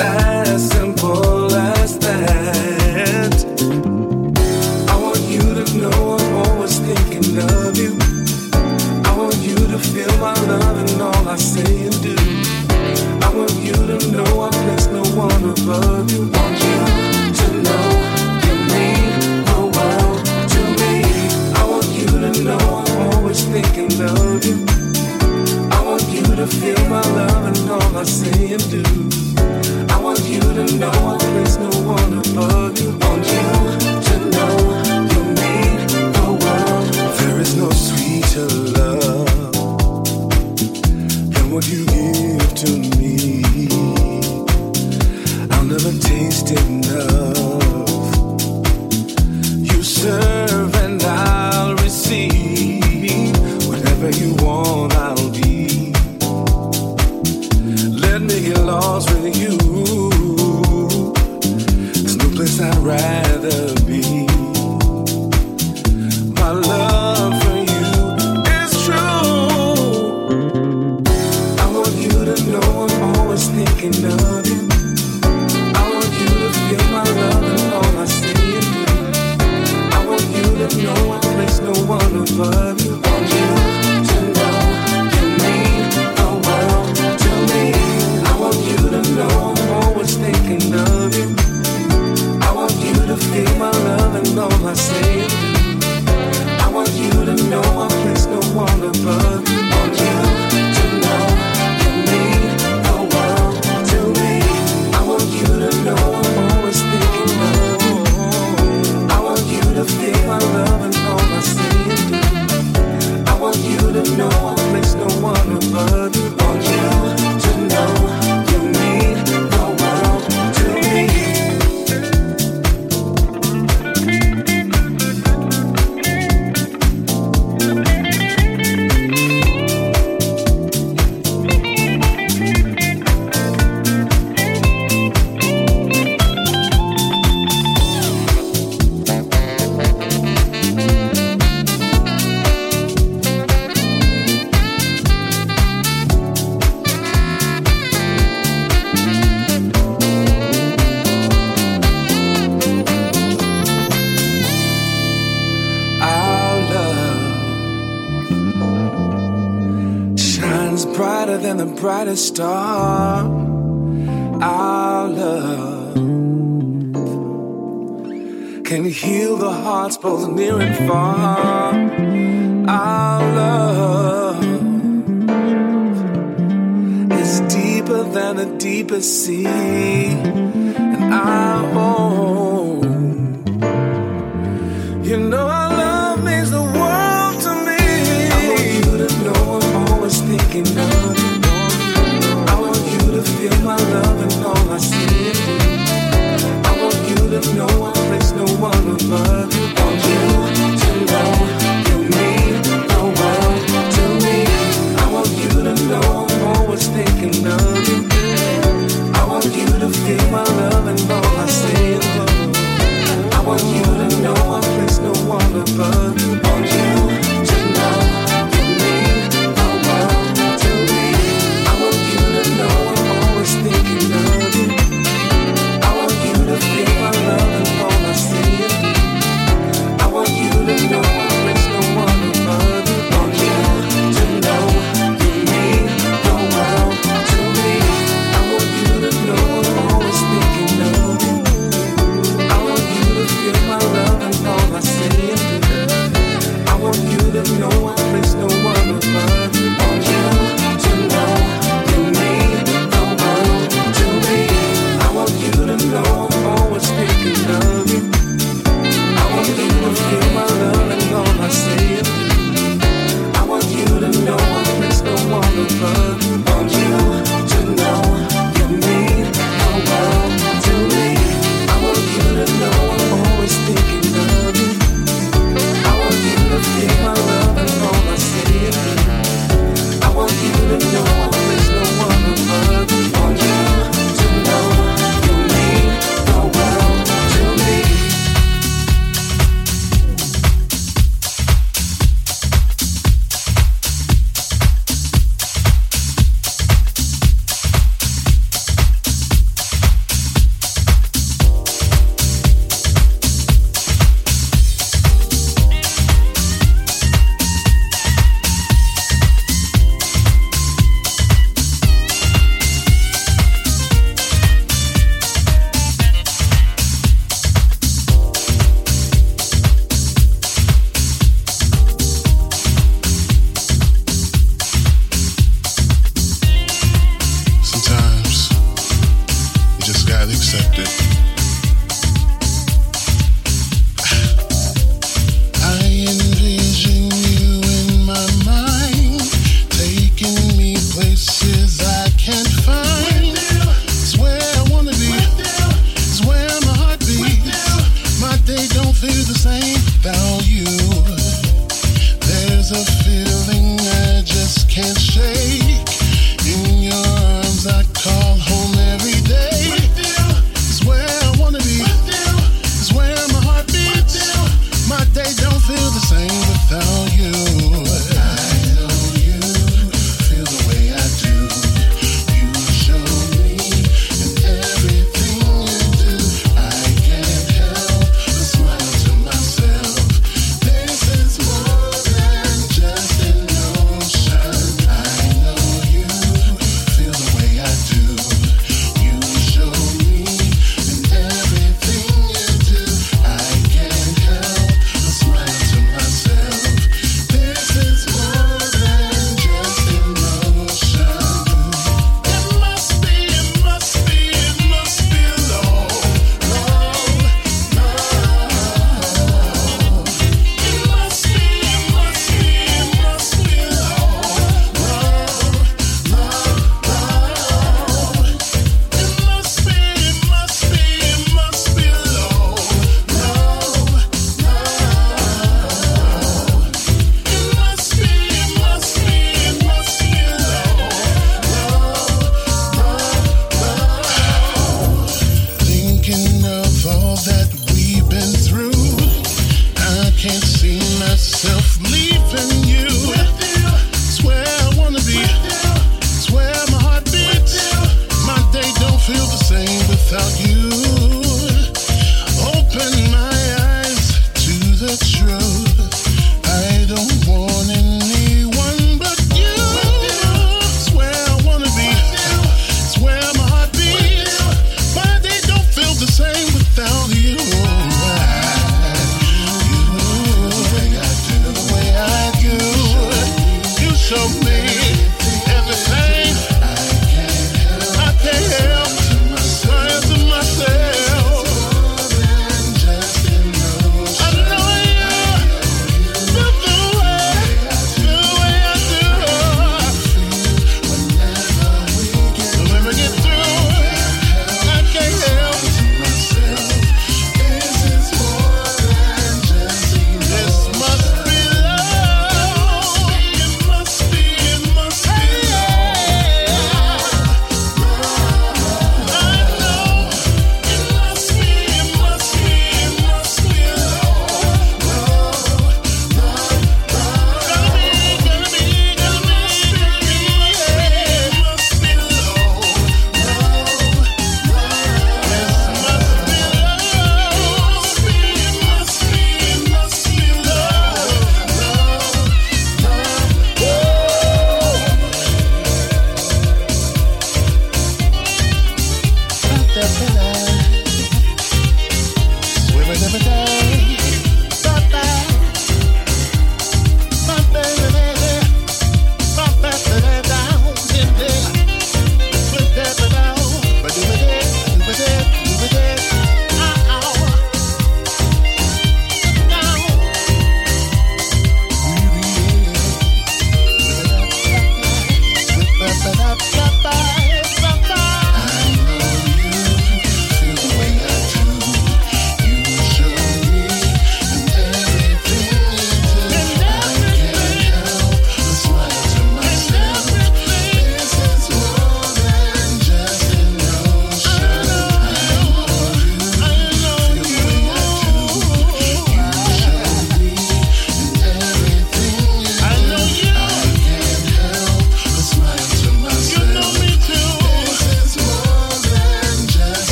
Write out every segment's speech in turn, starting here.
I to storm our love can heal the hearts both near and far. Our love is deeper than the deepest sea.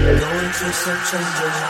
Going through some changes.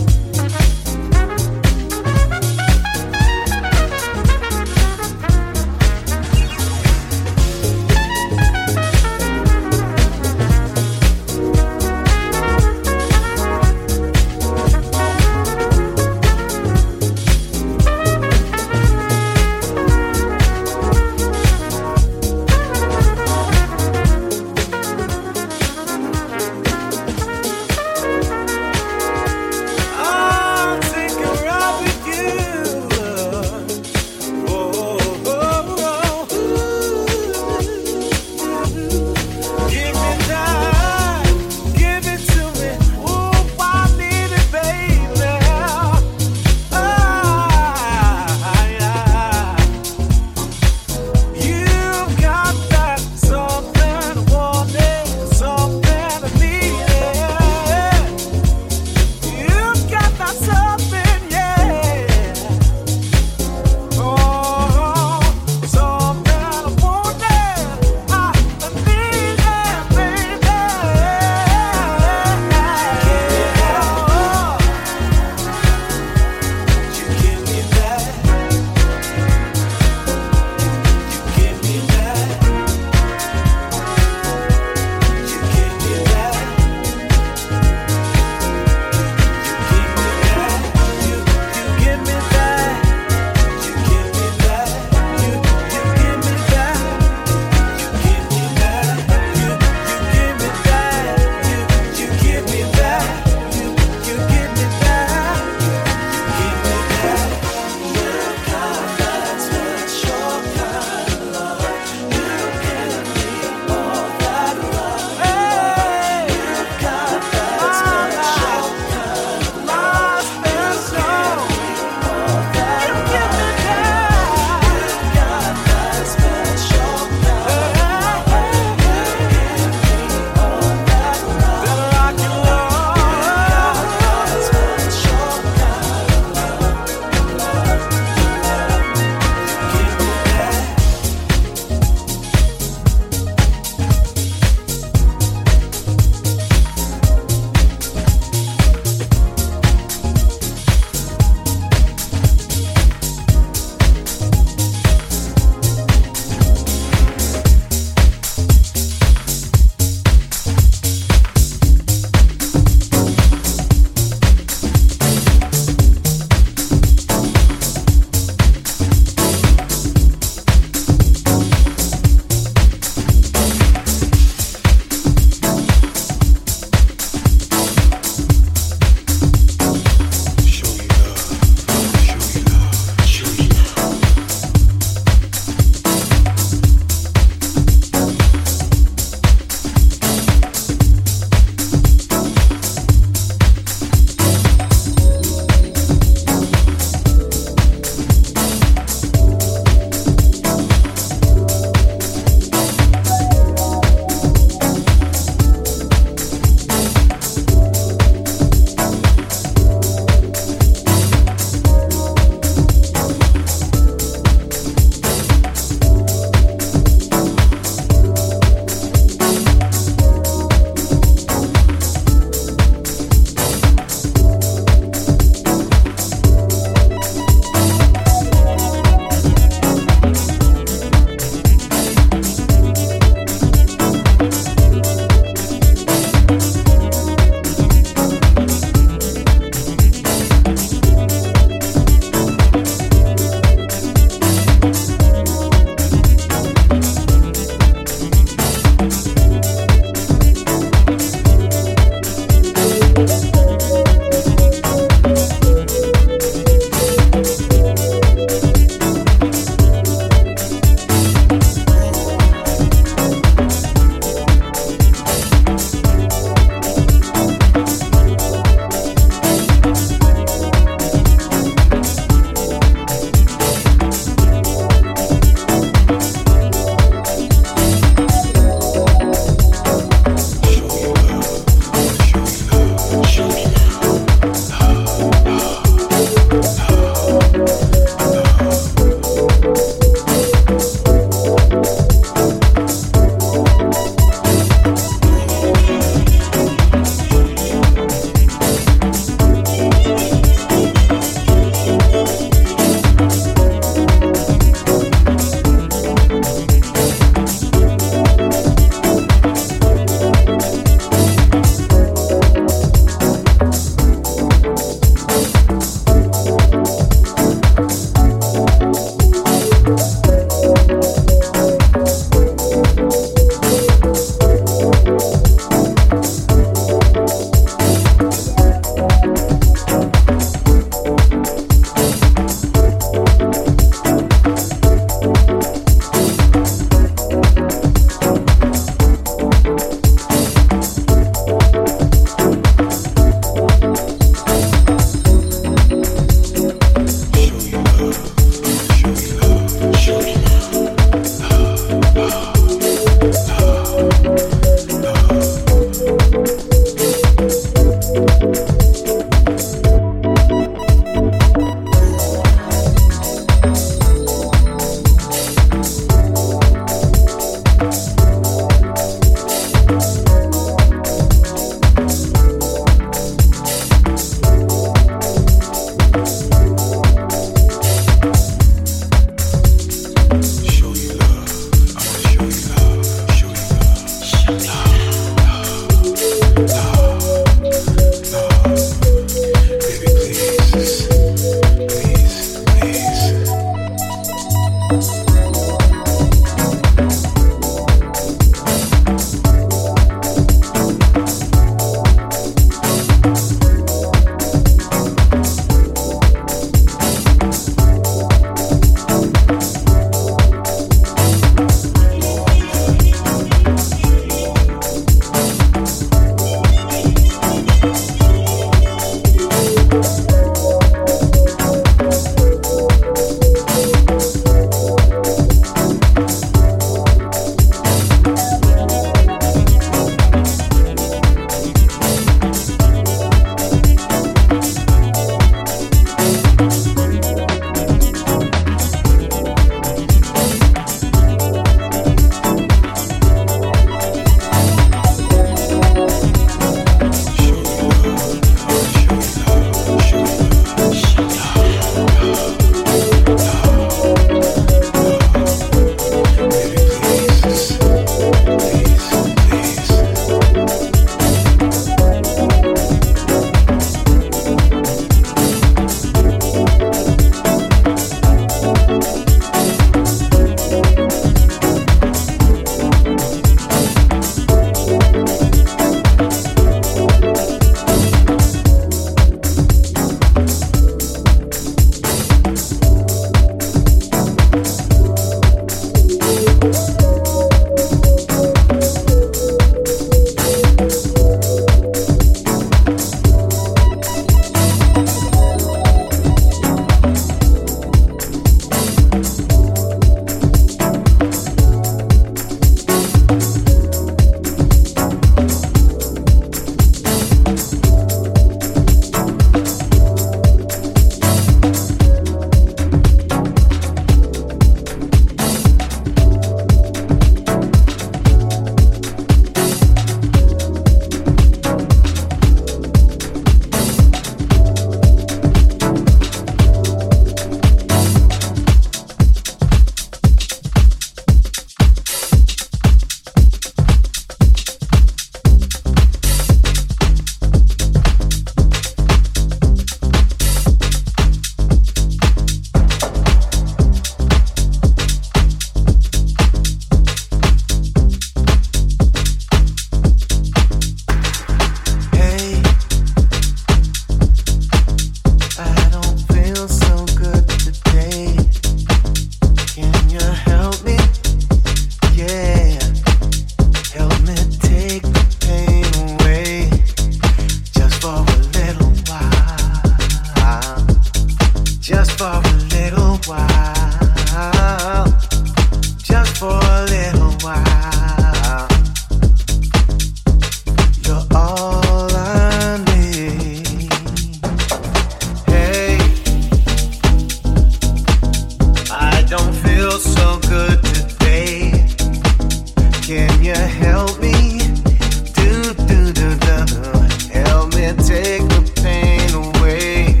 take the pain away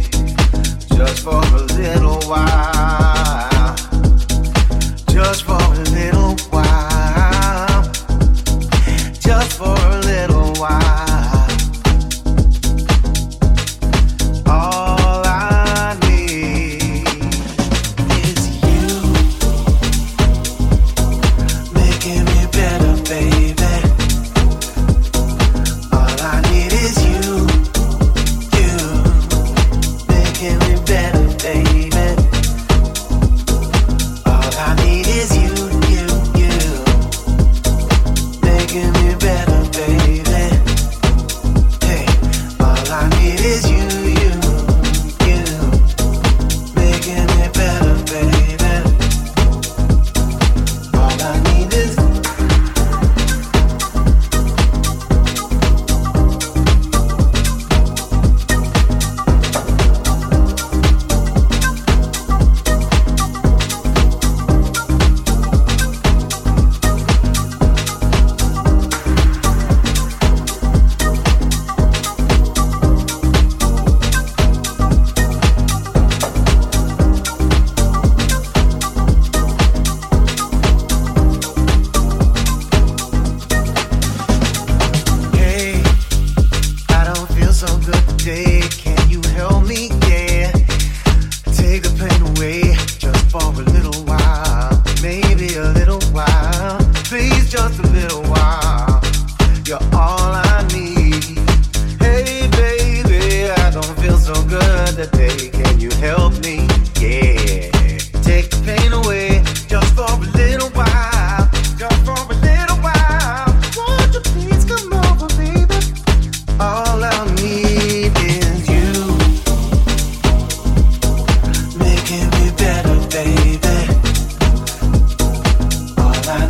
just for a little while.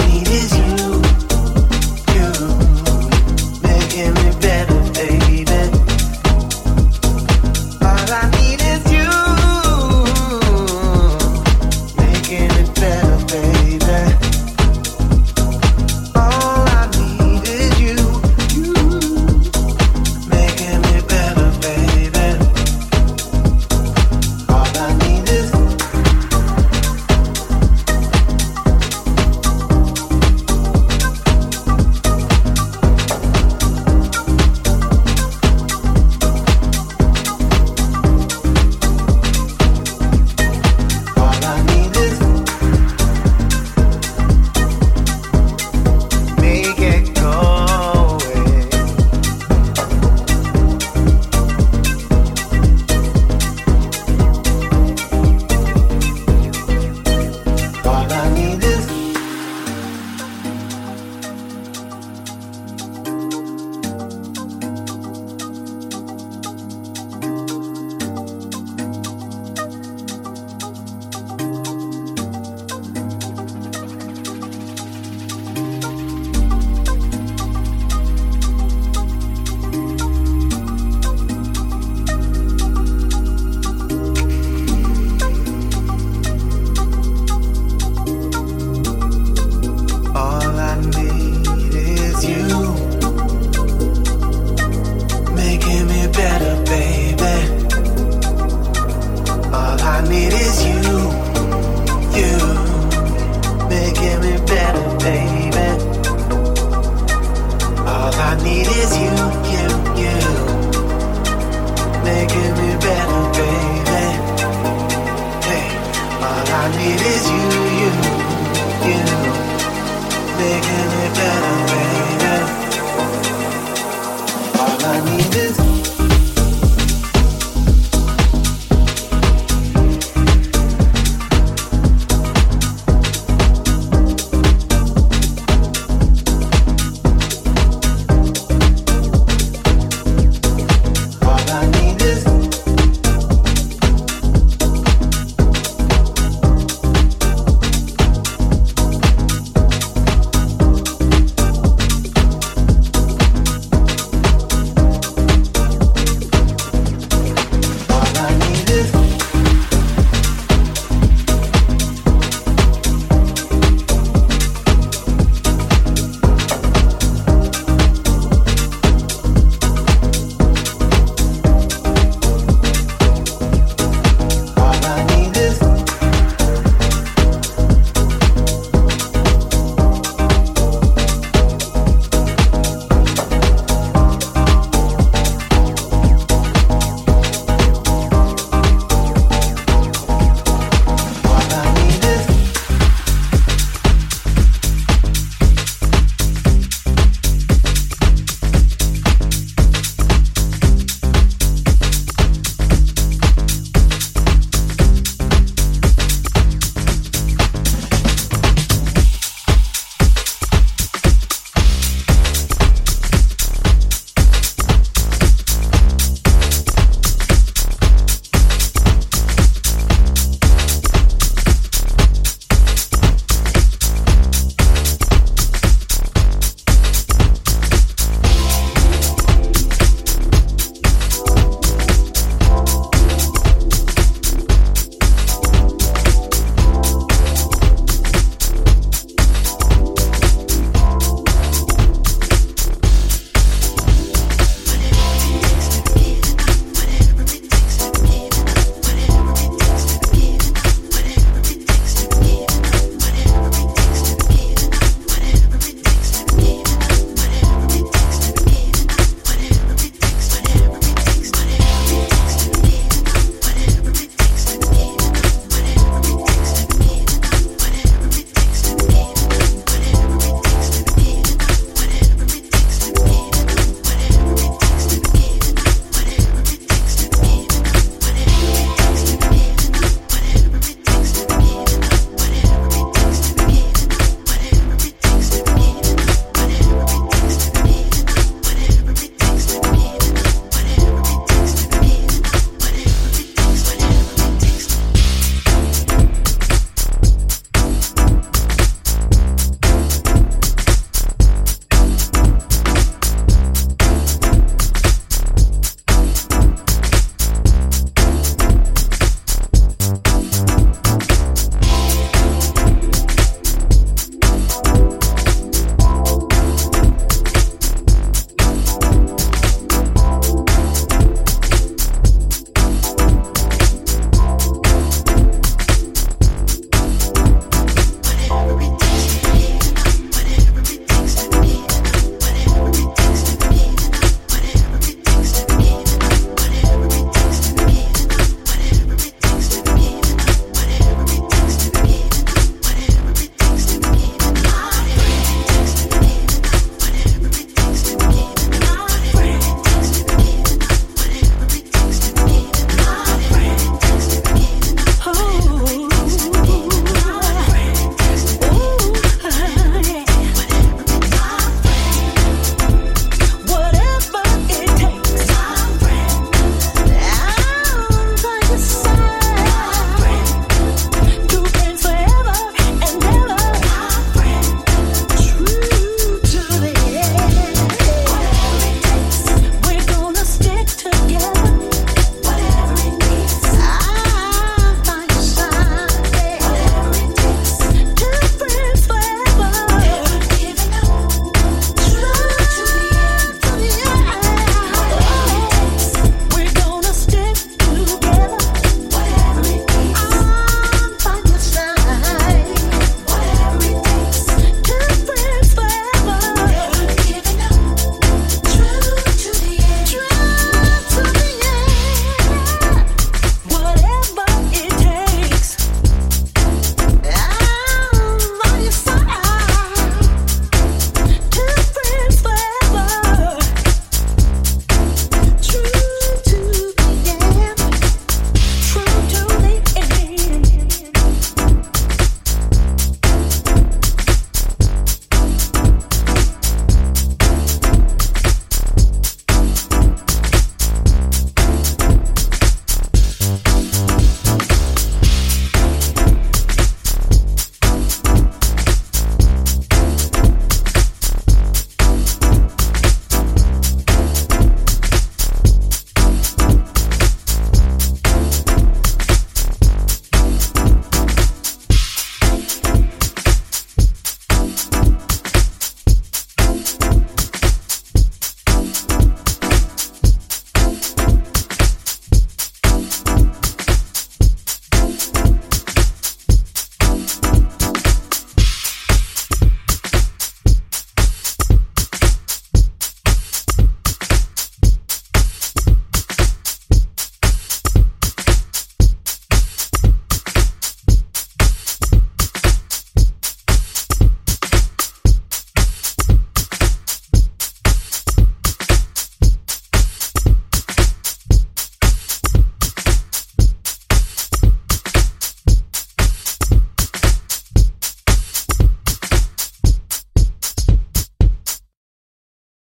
Need is you, you, you. Making